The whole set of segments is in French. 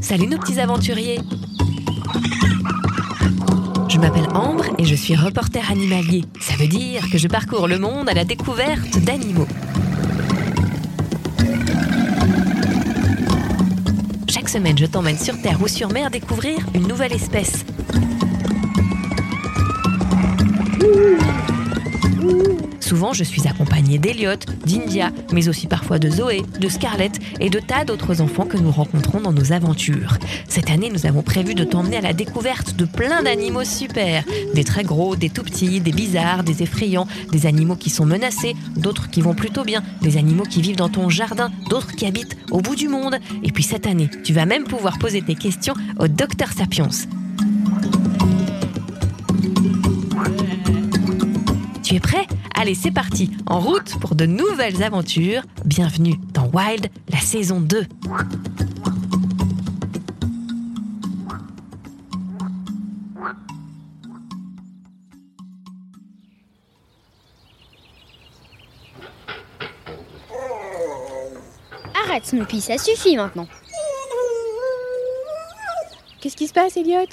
Salut nos petits aventuriers Je m'appelle Ambre et je suis reporter animalier. Ça veut dire que je parcours le monde à la découverte d'animaux. Chaque semaine, je t'emmène sur Terre ou sur mer découvrir une nouvelle espèce. Souvent, je suis accompagnée d'Eliot, d'India, mais aussi parfois de Zoé, de Scarlett et de tas d'autres enfants que nous rencontrons dans nos aventures. Cette année, nous avons prévu de t'emmener à la découverte de plein d'animaux super. Des très gros, des tout petits, des bizarres, des effrayants, des animaux qui sont menacés, d'autres qui vont plutôt bien, des animaux qui vivent dans ton jardin, d'autres qui habitent au bout du monde. Et puis cette année, tu vas même pouvoir poser tes questions au docteur Sapiens. Tu es prêt? Allez, c'est parti, en route pour de nouvelles aventures. Bienvenue dans Wild, la saison 2. Arrête Snoopy, ça suffit maintenant. Qu'est-ce qui se passe, Elliot?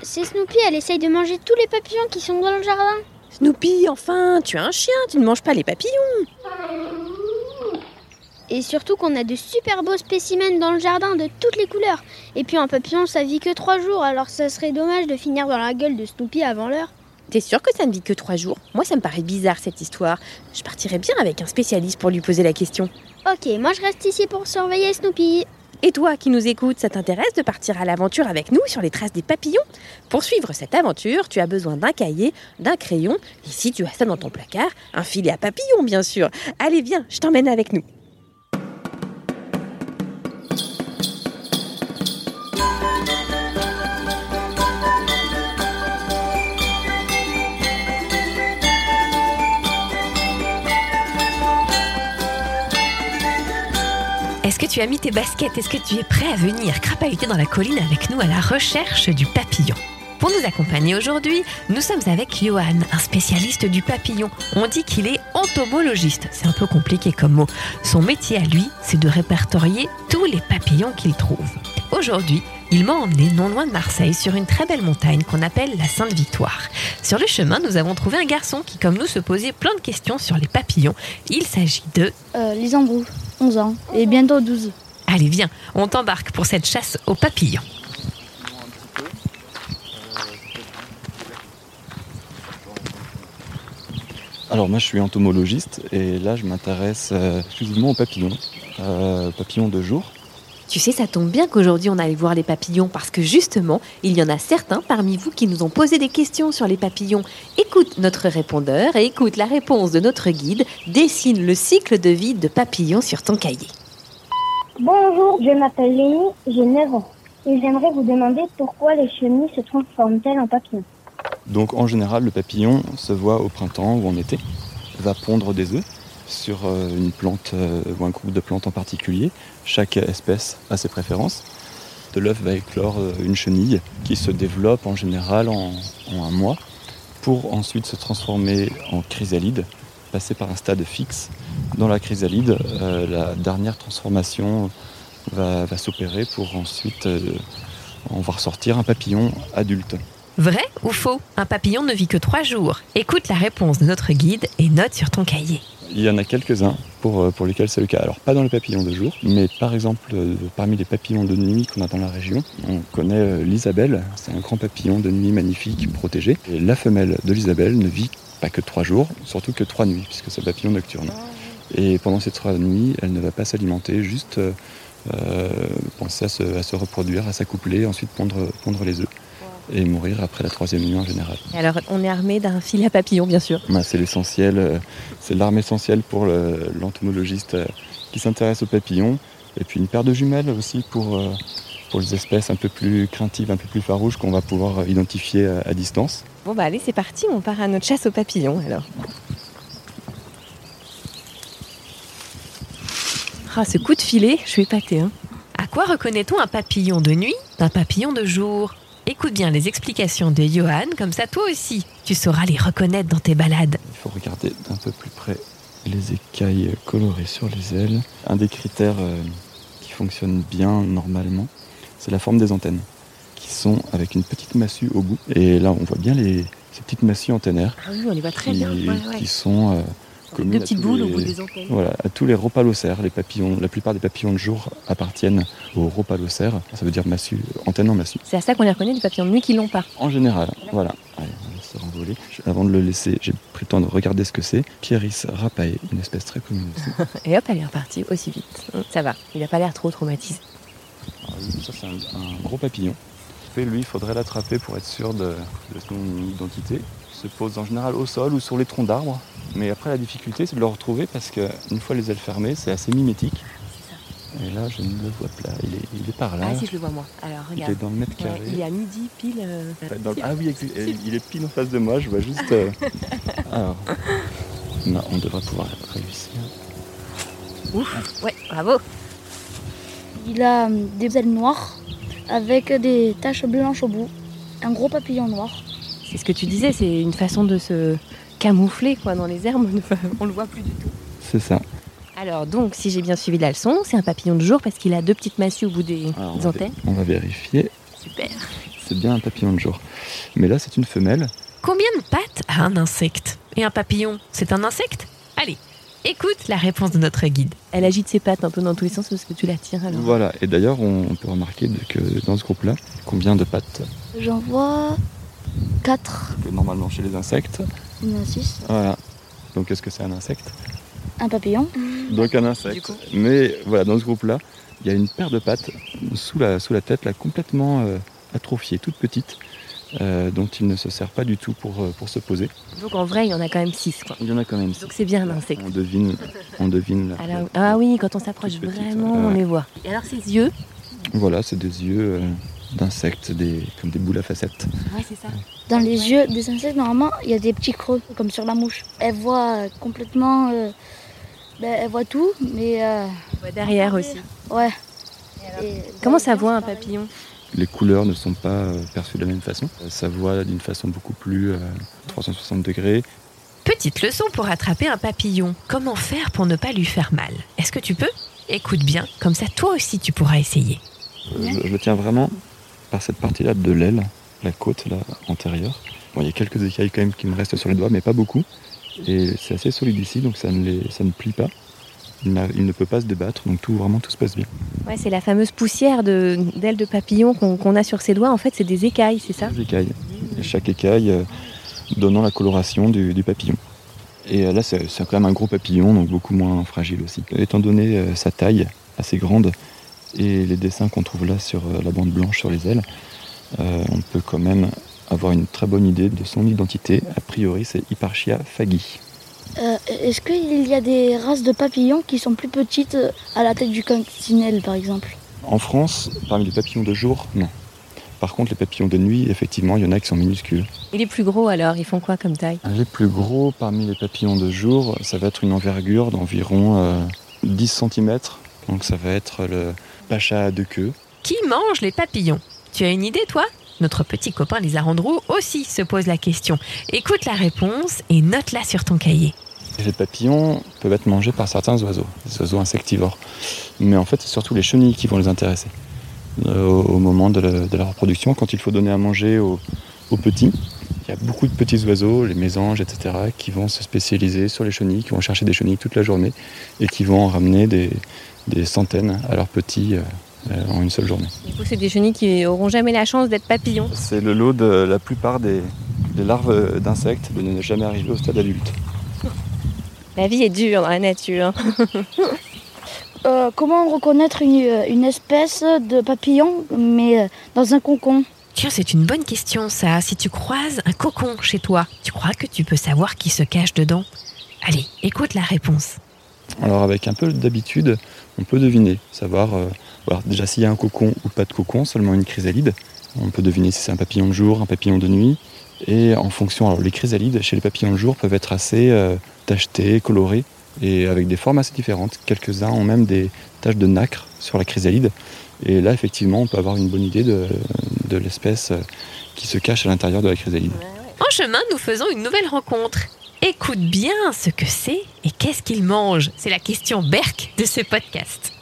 C'est Snoopy, elle essaye de manger tous les papillons qui sont dans le jardin. Snoopy, enfin, tu es un chien, tu ne manges pas les papillons. Et surtout qu'on a de super beaux spécimens dans le jardin de toutes les couleurs. Et puis un papillon, ça vit que trois jours, alors ça serait dommage de finir dans la gueule de Snoopy avant l'heure. T'es sûr que ça ne vit que trois jours? Moi, ça me paraît bizarre cette histoire. Je partirais bien avec un spécialiste pour lui poser la question. Ok, moi je reste ici pour surveiller Snoopy. Et toi qui nous écoutes, ça t'intéresse de partir à l'aventure avec nous sur les traces des papillons? Pour suivre cette aventure, tu as besoin d'un cahier, d'un crayon, et si tu as ça dans ton placard, un filet à papillons bien sûr. Allez viens, je t'emmène avec nous. Que tu as mis tes baskets? Est-ce que tu es prêt à venir crapahuter dans la colline avec nous à la recherche du papillon? Pour nous accompagner aujourd'hui, nous sommes avec Johan, un spécialiste du papillon. On dit qu'il est entomologiste, c'est un peu compliqué comme mot. Son métier à lui, c'est de répertorier tous les papillons qu'il trouve. Aujourd'hui, il m'a emmené non loin de Marseille sur une très belle montagne qu'on appelle la Sainte-Victoire. Sur le chemin, nous avons trouvé un garçon qui, comme nous, se posait plein de questions sur les papillons. Il s'agit de... Euh, embrouilles, 11 ans, et bientôt 12. Allez, viens, on t'embarque pour cette chasse aux papillons. Alors moi je suis entomologiste et là je m'intéresse euh, exclusivement aux papillons, euh, papillons de jour. Tu sais, ça tombe bien qu'aujourd'hui on aille voir les papillons parce que justement, il y en a certains parmi vous qui nous ont posé des questions sur les papillons. Écoute notre répondeur et écoute la réponse de notre guide. Dessine le cycle de vie de papillons sur ton cahier. Bonjour, je m'appelle Lénie, j'ai 9 ans. Et j'aimerais vous demander pourquoi les chenilles se transforment-elles en papillons? Donc en général le papillon se voit au printemps ou en été, va pondre des œufs sur euh, une plante euh, ou un groupe de plantes en particulier. Chaque espèce a ses préférences. De l'œuf va éclore euh, une chenille qui se développe en général en, un mois pour ensuite se transformer en chrysalide, passer par un stade fixe. Dans la chrysalide, la dernière transformation va, s'opérer pour ensuite en voir sortir un papillon adulte. Vrai ou faux? Un papillon ne vit que trois jours. Écoute la réponse de notre guide et note sur ton cahier. Il y en a quelques-uns pour, euh, lesquels c'est le cas. Alors pas dans les papillons de jour, mais par exemple euh, parmi les papillons de nuit qu'on a dans la région, on connaît euh, l'Isabelle, c'est un grand papillon de nuit magnifique protégé. Et la femelle de l'Isabelle ne vit pas que trois jours, surtout que trois nuits, puisque c'est un papillon nocturne. Et pendant ces trois nuits, elle ne va pas s'alimenter, juste penser à se, à se reproduire, à s'accoupler, ensuite pondre, pondre les œufs et mourir après la troisième nuit en général. Et alors, on est armé d'un fil à papillon, bien sûr. Bah, c'est l'essentiel, euh, c'est l'arme essentielle pour le- l'entomologiste euh, qui s'intéresse aux papillons. Et puis une paire de jumelles aussi pour, euh, pour les espèces un peu plus craintives, un peu plus farouches qu'on va pouvoir identifier à, à distance. Bon, bah allez, c'est parti, on part à notre chasse aux papillons alors. Ah, ce coup de filet, je suis épatée. Hein. À quoi reconnaît-on un papillon de nuit d'un papillon de jour? Écoute bien les explications de Johan, comme ça toi aussi, tu sauras les reconnaître dans tes balades. Il faut regarder d'un peu plus près les écailles colorées sur les ailes. Un des critères euh, qui fonctionne bien normalement, c'est la forme des antennes, qui sont avec une petite massue au bout. Et là, on voit bien les, ces petites massues antennaires Ah oui, on les voit très qui, bien. Ouais, ouais. qui sont à petites boules au les- bout des antennes. Voilà, à tous les rhopalocères, les papillons, la plupart des papillons de jour appartiennent aux rhopalocères. Ça veut dire massue, antenne en massue. C'est à ça qu'on les reconnaît des papillons de nuit qui l'ont pas. En général, voilà. Allez, on va se renvoler. Avant de le laisser, j'ai pris le temps de regarder ce que c'est. Pieris rapae, une espèce très commune aussi. Et hop, elle est repartie aussi vite. Hum, Ça va, il a pas l'air trop traumatisé. Lui, ça, c'est un, un gros papillon. Lui, il faudrait l'attraper pour être sûr de, de son identité. Il se pose en général au sol ou sur les troncs d'arbres. Mais après, la difficulté, c'est de le retrouver parce qu'une fois les ailes fermées, c'est assez mimétique. Et là, je ne le vois pas. Il est, il est par là. Ah si, je le vois moi. Alors il est regarde. dans le mètre Ouais, carré. il est à midi pile. euh, Dans- Ah oui, il est pile en face de moi. Je vois juste. euh, Alors, non, on devrait pouvoir réussir. Ouf, ouais, bravo. Il a hum, des ailes noires avec des taches blanches au bout. Un gros papillon noir. C'est ce que tu disais, c'est une façon de se camoufler quoi dans les herbes. On le voit plus du tout. C'est ça. Alors donc, si j'ai bien suivi la leçon, c'est un papillon de jour parce qu'il a deux petites massues au bout des, Alors, on, des va, antennes. on va vérifier. Super. C'est bien un papillon de jour. Mais là, c'est une femelle. Combien de pattes a un insecte? Et un papillon, c'est un insecte? Allez, écoute la réponse de notre guide. Elle agite ses pattes un peu dans tous les sens parce que tu la tires alors. Voilà. Et d'ailleurs, on, peut remarquer que dans ce groupe-là, combien de pattes? J'en vois 4. que normalement chez les insectes. Il y en a 6. Voilà. Donc, est-ce que c'est un insecte Un papillon. Donc un insecte. Mais voilà, dans ce groupe-là, il y a une paire de pattes sous la, sous la tête, là, complètement euh, atrophiée, toute petite, euh, dont il ne se sert pas du tout pour, euh, pour se poser. Donc en vrai, il y en a quand même six quoi. Il y en a quand même. Donc c'est bien un insecte. On devine, on devine. la- Alors- la- ah oui, quand on s'approche vraiment, on les voit. Et alors ses yeux Voilà, c'est des yeux euh, d'insectes, des, comme des boules à facettes. Ouais, c'est ça. Dans les yeux des insectes, normalement, il y a des petits creux, comme sur la mouche. Elle voit euh, complètement. euh, ben, elle voit tout, mais. euh, On voit derrière aussi. ouais. Et Comment ça voit un papillon? Les couleurs ne sont pas perçues de la même façon. Ça voit d'une façon beaucoup plus euh, 360 degrés. Petite leçon pour attraper un papillon. Comment faire pour ne pas lui faire mal? Est-ce que tu peux? Écoute bien, comme ça toi aussi tu pourras essayer. Euh, Je, je le tiens vraiment par cette partie-là de l'aile, la côte là, antérieure. Bon, il y a quelques écailles quand même qui me restent sur les doigts, mais pas beaucoup. Et c'est assez solide ici, donc ça ne, les, ça ne plie pas. Il, ne peut pas se débattre, donc tout, vraiment tout se passe bien. Ouais, c'est la fameuse poussière d'ailes de, papillon qu'on a sur ses doigts. En fait, c'est des écailles, c'est ça? Les écailles. Et chaque écaille euh, donnant la coloration du, du papillon. Et euh, là, c'est c'est quand même un gros papillon, donc beaucoup moins fragile aussi. Étant donné euh, sa taille assez grande et les dessins qu'on trouve là sur euh, la bande blanche sur les ailes, euh, on peut quand même avoir une très bonne idée de son identité. A priori, c'est Hipparchia fagi. Euh, Est-ce qu'il y a des races de papillons qui sont plus petites à la tête du coccinelle, par exemple? En France, parmi les papillons de jour, non. Par contre, les papillons de nuit, effectivement, il y en a qui sont minuscules. Et les plus gros alors, ils font quoi comme taille? Les plus gros parmi les papillons de jour, ça va être une envergure d'environ euh, 10 cm. Donc ça va être le pacha à deux queues. Qui mange les papillons? Tu as une idée toi? Notre petit copain Lisa Andrew aussi se pose la question. Écoute la réponse et note-la sur ton cahier. Les papillons peuvent être mangés par certains oiseaux, des oiseaux insectivores. Mais en fait, c'est surtout les chenilles qui vont les intéresser. Euh, au, moment de la, de la reproduction, quand il faut donner à manger aux, aux petits, Il y a beaucoup de petits oiseaux, les mésanges, etc., qui vont se spécialiser sur les chenilles, qui vont chercher des chenilles toute la journée et qui vont en ramener des, des centaines à leurs petits euh, euh, en une seule journée. Du coup, c'est des chenilles qui n'auront jamais la chance d'être papillons. C'est le lot de la plupart des, des larves d'insectes de ne jamais arriver au stade adulte. La vie est dure dans la nature. Euh, comment reconnaître une, une espèce de papillon, mais dans un cocon Tiens, c'est une bonne question ça. Si tu croises un cocon chez toi, tu crois que tu peux savoir qui se cache dedans? Allez, écoute la réponse. Alors avec un peu d'habitude, on peut deviner, savoir euh, déjà s'il y a un cocon ou pas de cocon, seulement une chrysalide. On peut deviner si c'est un papillon de jour, un papillon de nuit. Et en fonction, alors les chrysalides chez les papillons de jour peuvent être assez euh, tachetés, colorés et avec des formes assez différentes. Quelques-uns ont même des taches de nacre sur la chrysalide. Et là, effectivement, on peut avoir une bonne idée de, de l'espèce euh, qui se cache à l'intérieur de la chrysalide. En chemin, nous faisons une nouvelle rencontre. Écoute bien ce que c'est et qu'est-ce qu'il mange. C'est la question Berk de ce podcast.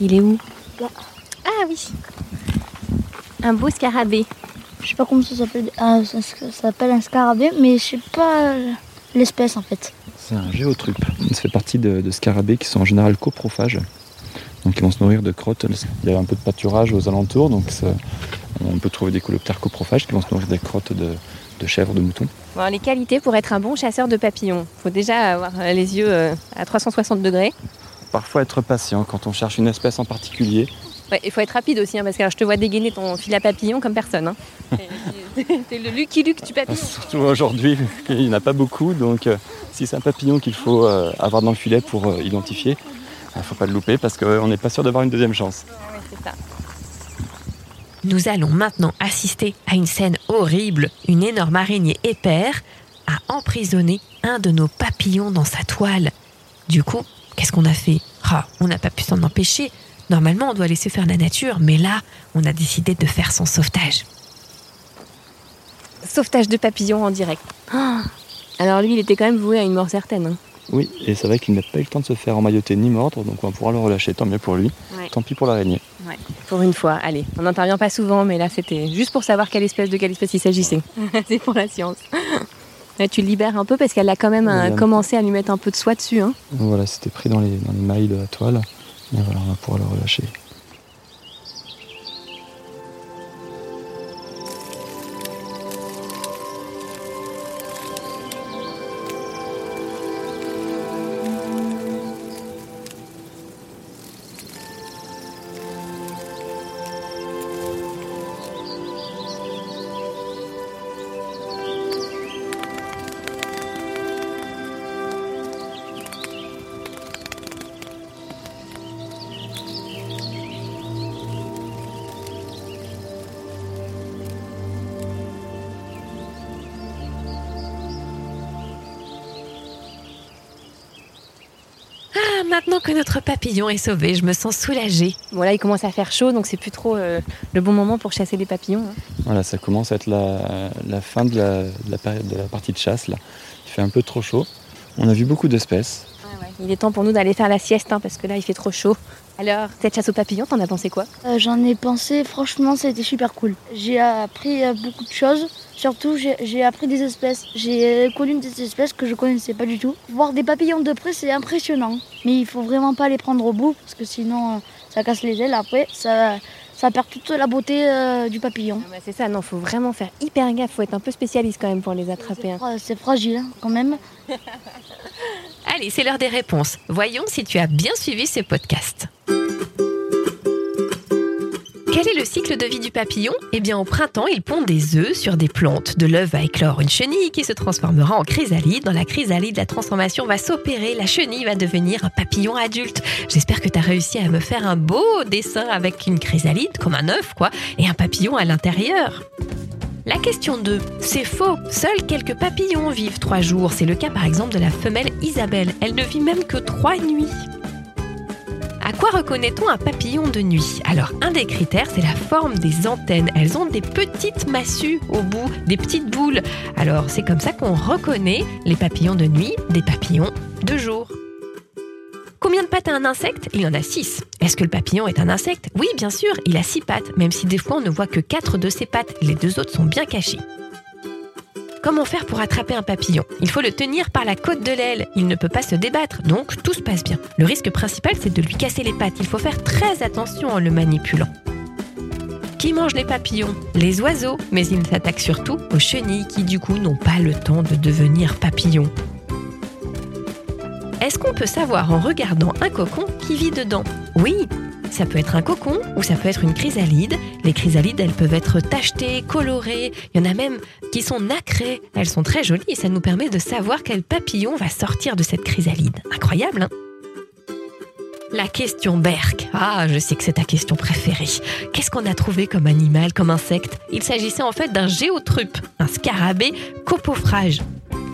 Il est où? Ah oui, Un beau scarabée. je sais pas comment ça s'appelle. Ah, ça, ça s'appelle un scarabée, mais je sais pas euh, l'espèce en fait. C'est un géotrupe. Ça fait partie de, de scarabées qui sont en général coprophages. Donc ils vont se nourrir de crottes. Il y a un peu de pâturage aux alentours, donc ça- on peut trouver des coloptères coprophages qui vont se nourrir des crottes de, de chèvres, de moutons. Bon, les qualités pour être un bon chasseur de papillons. faut déjà avoir euh, les yeux euh, à 360 degrés. Parfois être patient quand on cherche une espèce en particulier. Ouais, il faut être rapide aussi, hein, parce que alors, je te vois dégainer ton fil à papillon comme personne. Hein. T'es- T'es le Lucky Luke du papillon. Surtout aujourd'hui, il n'y en a pas beaucoup, donc euh, si c'est un papillon qu'il faut euh, avoir dans le filet pour euh, identifier, il ne faut pas le louper parce qu'on n'est pas sûr d'avoir une deuxième chance. Ouais, c'est ça. Nous allons maintenant assister à une scène horrible. Une énorme araignée épaire a emprisonné un de nos papillons dans sa toile. Du coup, qu'est-ce qu'on a fait? Ah, on n'a pas pu s'en empêcher. Normalement, on doit laisser faire la nature, mais là, on a décidé de faire son sauvetage. Sauvetage de papillons en direct. Ah alors lui, il était quand même voué à une mort certaine. hein. Oui, et c'est vrai qu'il n'a pas eu le temps de se faire emmailloter ni mordre, donc on va pouvoir le relâcher, tant mieux pour lui. Ouais. Tant pis pour l'araignée. Pour une fois, allez, on n'intervient pas souvent, mais là c'était juste pour savoir quelle espèce de quelle espèce il s'agissait. c'est pour la science. Là, tu le libères un peu parce qu'elle a quand même euh, commencé à lui mettre un peu de soie dessus. Hein. Voilà, c'était pris dans les, dans les mailles de la toile. Et voilà, on va pouvoir le relâcher. Maintenant que notre papillon est sauvé, je me sens soulagée. Bon là, il commence à faire chaud, donc c'est plus trop euh, le bon moment pour chasser les papillons. hein. Voilà, ça commence à être la, la fin de la, de la période de la partie de chasse. Là. Il fait un peu trop chaud. On a vu beaucoup d'espèces. Il est temps pour nous d'aller faire la sieste, hein, parce que là, il fait trop chaud. Alors, cette chasse aux papillons, t'en as pensé quoi? Euh, J'en ai pensé, franchement, ça a été super cool. J'ai appris euh, beaucoup de choses. Surtout, j'ai appris des espèces. J'ai euh, connu des espèces que je connaissais pas du tout. Voir des papillons de près, c'est impressionnant. Mais il faut vraiment pas les prendre au bout, parce que sinon, euh, ça casse les ailes. Après, ça, ça perd toute la beauté euh, du papillon. Ah bah, C'est ça, non, faut vraiment faire hyper gaffe, faut être un peu spécialiste quand même pour les attraper. hein. C'est fragile, hein, quand même. Allez, c'est l'heure des réponses. Voyons si tu as bien suivi ce podcast. Quel est le cycle de vie du papillon? Eh bien, au printemps, il pond des œufs sur des plantes. De l'œuf va éclore une chenille qui se transformera en chrysalide. Dans la chrysalide, la transformation va s'opérer. La chenille va devenir un papillon adulte. J'espère que tu as réussi à me faire un beau dessin avec une chrysalide, comme un œuf, quoi, et un papillon à l'intérieur. La question 2. C'est faux. Seuls quelques papillons vivent trois jours. C'est le cas par exemple de la femelle Isabelle. Elle ne vit même que trois nuits. À quoi reconnaît-on un papillon de nuit? Alors, un des critères, c'est la forme des antennes. Elles ont des petites massues au bout, des petites boules. Alors, c'est comme ça qu'on reconnaît les papillons de nuit des papillons de jour. Combien de pattes a un insecte? Il en a six. Est-ce que le papillon est un insecte? Oui, bien sûr, il a six pattes, même si des fois on ne voit que quatre de ses pattes. Les deux autres sont bien cachés. Comment faire pour attraper un papillon? Il faut le tenir par la côte de l'aile. Il ne peut pas se débattre, donc tout se passe bien. Le risque principal, c'est de lui casser les pattes. Il faut faire très attention en le manipulant. Qui mange les papillons? Les oiseaux, mais ils s'attaquent surtout aux chenilles qui du coup n'ont pas le temps de devenir papillons. Est-ce qu'on peut savoir en regardant un cocon qui vit dedans? Oui, ça peut être un cocon ou ça peut être une chrysalide. Les chrysalides, elles peuvent être tachetées, colorées. Il y en a même qui sont nacrées. Elles sont très jolies et ça nous permet de savoir quel papillon va sortir de cette chrysalide. Incroyable, hein? La question Berk. Ah, je sais que c'est ta question préférée. Qu'est-ce qu'on a trouvé comme animal, comme insecte? Il s'agissait en fait d'un géotrupe, un scarabée copophrage.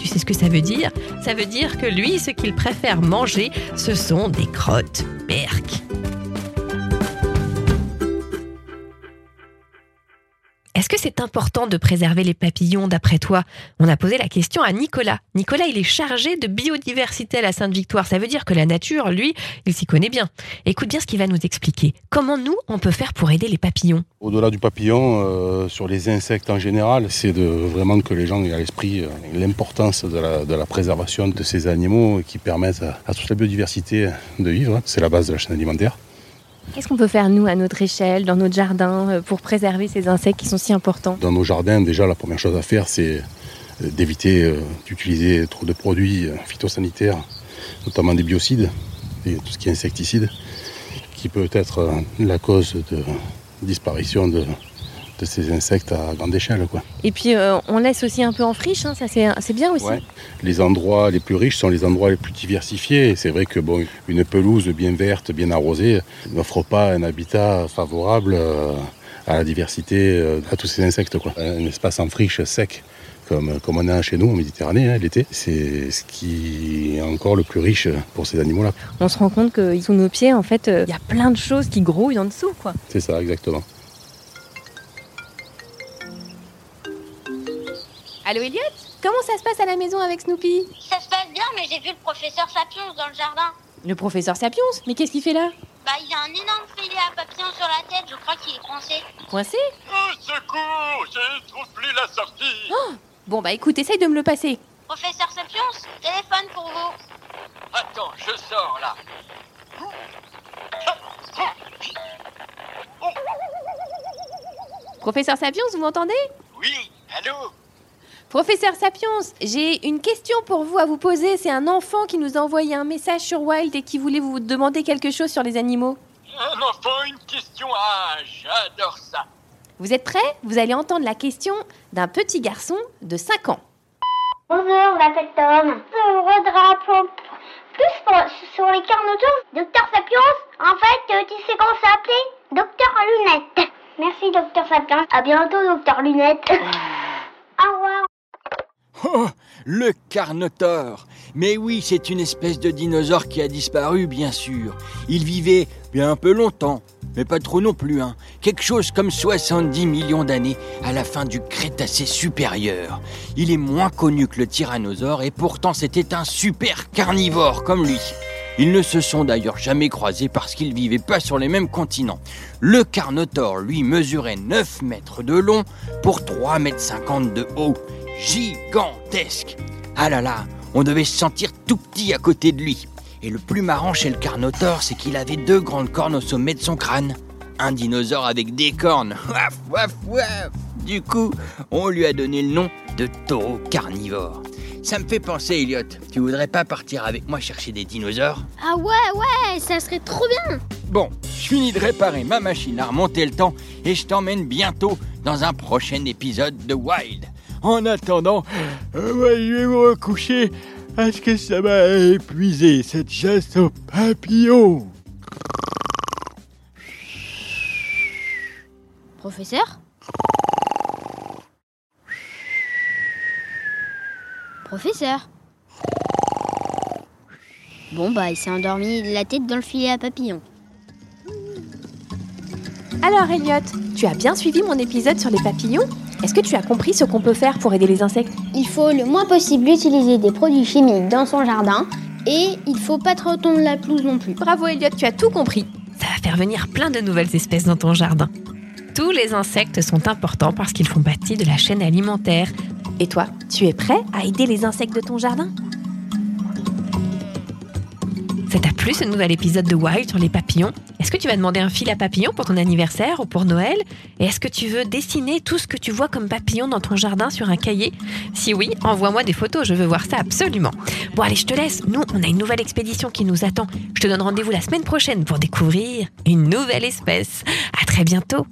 Tu sais ce que ça veut dire? Ça veut dire que lui, ce qu'il préfère manger, ce sont des crottes Berk. Est-ce que c'est important de préserver les papillons d'après toi? On a posé la question à Nicolas. Nicolas, il est chargé de biodiversité à la Sainte-Victoire. Ça veut dire que la nature, lui, il s'y connaît bien. Écoute bien ce qu'il va nous expliquer. Comment nous, on peut faire pour aider les papillons? Au-delà du papillon, euh, sur les insectes en général, c'est vraiment que les gens aient à l'esprit euh, l'importance de la, préservation de ces animaux qui permettent à toute la biodiversité de vivre. C'est la base de la chaîne alimentaire. Qu'est-ce qu'on peut faire, nous, à notre échelle, dans notre jardin, euh, pour préserver ces insectes qui sont si importants? Dans nos jardins, déjà, la première chose à faire, c'est euh, d'éviter euh, d'utiliser trop de produits phytosanitaires, notamment des biocides et tout ce qui est insecticide, qui peut être la cause de disparition de, de ces insectes à grande échelle. Quoi. Et puis euh, on laisse aussi un peu en friche, hein, ça c'est bien aussi. Les endroits les plus riches sont les endroits les plus diversifiés. C'est vrai que bon, une pelouse bien verte, bien arrosée, n'offre pas un habitat favorable euh, à la diversité, euh, à tous ces insectes. Quoi. Un espace en friche sec. Comme, comme on a chez nous en Méditerranée hein, l'été, c'est ce qui est encore le plus riche pour ces animaux-là. On se rend compte que sous nos pieds, en fait, il y a plein de choses qui grouillent en dessous. quoi. C'est ça, exactement. Allô Elliot? Comment ça se passe à la maison avec Snoopy? Ça se passe bien, mais j'ai vu le professeur Sapiens dans le jardin. Le professeur Sapiens? Mais qu'est-ce qu'il fait là? Bah, il a un énorme filet à papillon sur la tête, je crois qu'il est coincé. Coincé? Au secours Je trouve plus la sortie oh Bon, bah écoute, essaye de me le passer. Professeur Sapiens, téléphone pour vous. Attends, je sors là. Professeur Sapiens, vous m'entendez? Oui, allô? Professeur Sapiens, j'ai une question pour vous à vous poser. C'est un enfant qui nous a envoyé un message sur Wild et qui voulait vous demander quelque chose sur les animaux. Un enfant, une question Ah, j'adore ça. Vous êtes prêts? Vous allez entendre la question d'un petit garçon de 5 ans. Bonjour, je m'appelle Tom. Je redrape plus sur les carnoteurs. Docteur Sapiens, en fait, euh, tu sais comment ça s'appelait? Docteur Lunette. Merci, Docteur Sapiens. À bientôt, Docteur Lunette. Oh, le Carnotaure Mais oui, c'est une espèce de dinosaure qui a disparu, bien sûr. Il vivait bien un peu longtemps, mais pas trop non plus, hein. Quelque chose comme 70 millions d'années à la fin du Crétacé supérieur. Il est moins connu que le tyrannosaure et pourtant c'était un super carnivore comme lui. Ils ne se sont d'ailleurs jamais croisés parce qu'ils vivaient pas sur les mêmes continents. Le Carnotaure, lui, mesurait 9 mètres de long pour 3 mètres 50 de haut gigantesque. Ah là là, on devait se sentir tout petit à côté de lui. Et le plus marrant chez le Carnotaure, c'est qu'il avait deux grandes cornes au sommet de son crâne. Un dinosaure avec des cornes. Waf, waf, waf. Du coup, on lui a donné le nom de taureau carnivore. Ça me fait penser, Elliot. Tu voudrais pas partir avec moi chercher des dinosaures? Ah ouais, ouais, ça serait trop bien Bon, je finis de réparer ma machine à remonter le temps et je t'emmène bientôt dans un prochain épisode de Wild. En attendant, euh, je vais me recoucher parce que ça m'a épuisé cette chasse aux papillons. Professeur Professeur Bon bah il s'est endormi la tête dans le filet à papillons. Alors Elliot, tu as bien suivi mon épisode sur les papillons? Est-ce que tu as compris ce qu'on peut faire pour aider les insectes? Il faut le moins possible utiliser des produits chimiques dans son jardin et il faut pas trop tondre la pelouse non plus. Bravo Elliot, tu as tout compris. Ça va faire venir plein de nouvelles espèces dans ton jardin. Tous les insectes sont importants parce qu'ils font partie de la chaîne alimentaire. Et toi, tu es prêt à aider les insectes de ton jardin? Ça t'a plu ce nouvel épisode de Wild sur les papillons Est-ce que tu vas demander un fil à papillons pour ton anniversaire ou pour Noël? Et est-ce que tu veux dessiner tout ce que tu vois comme papillon dans ton jardin sur un cahier? Si oui, envoie-moi des photos, je veux voir ça absolument. Bon allez, je te laisse. Nous, on a une nouvelle expédition qui nous attend. Je te donne rendez-vous la semaine prochaine pour découvrir une nouvelle espèce. À très bientôt.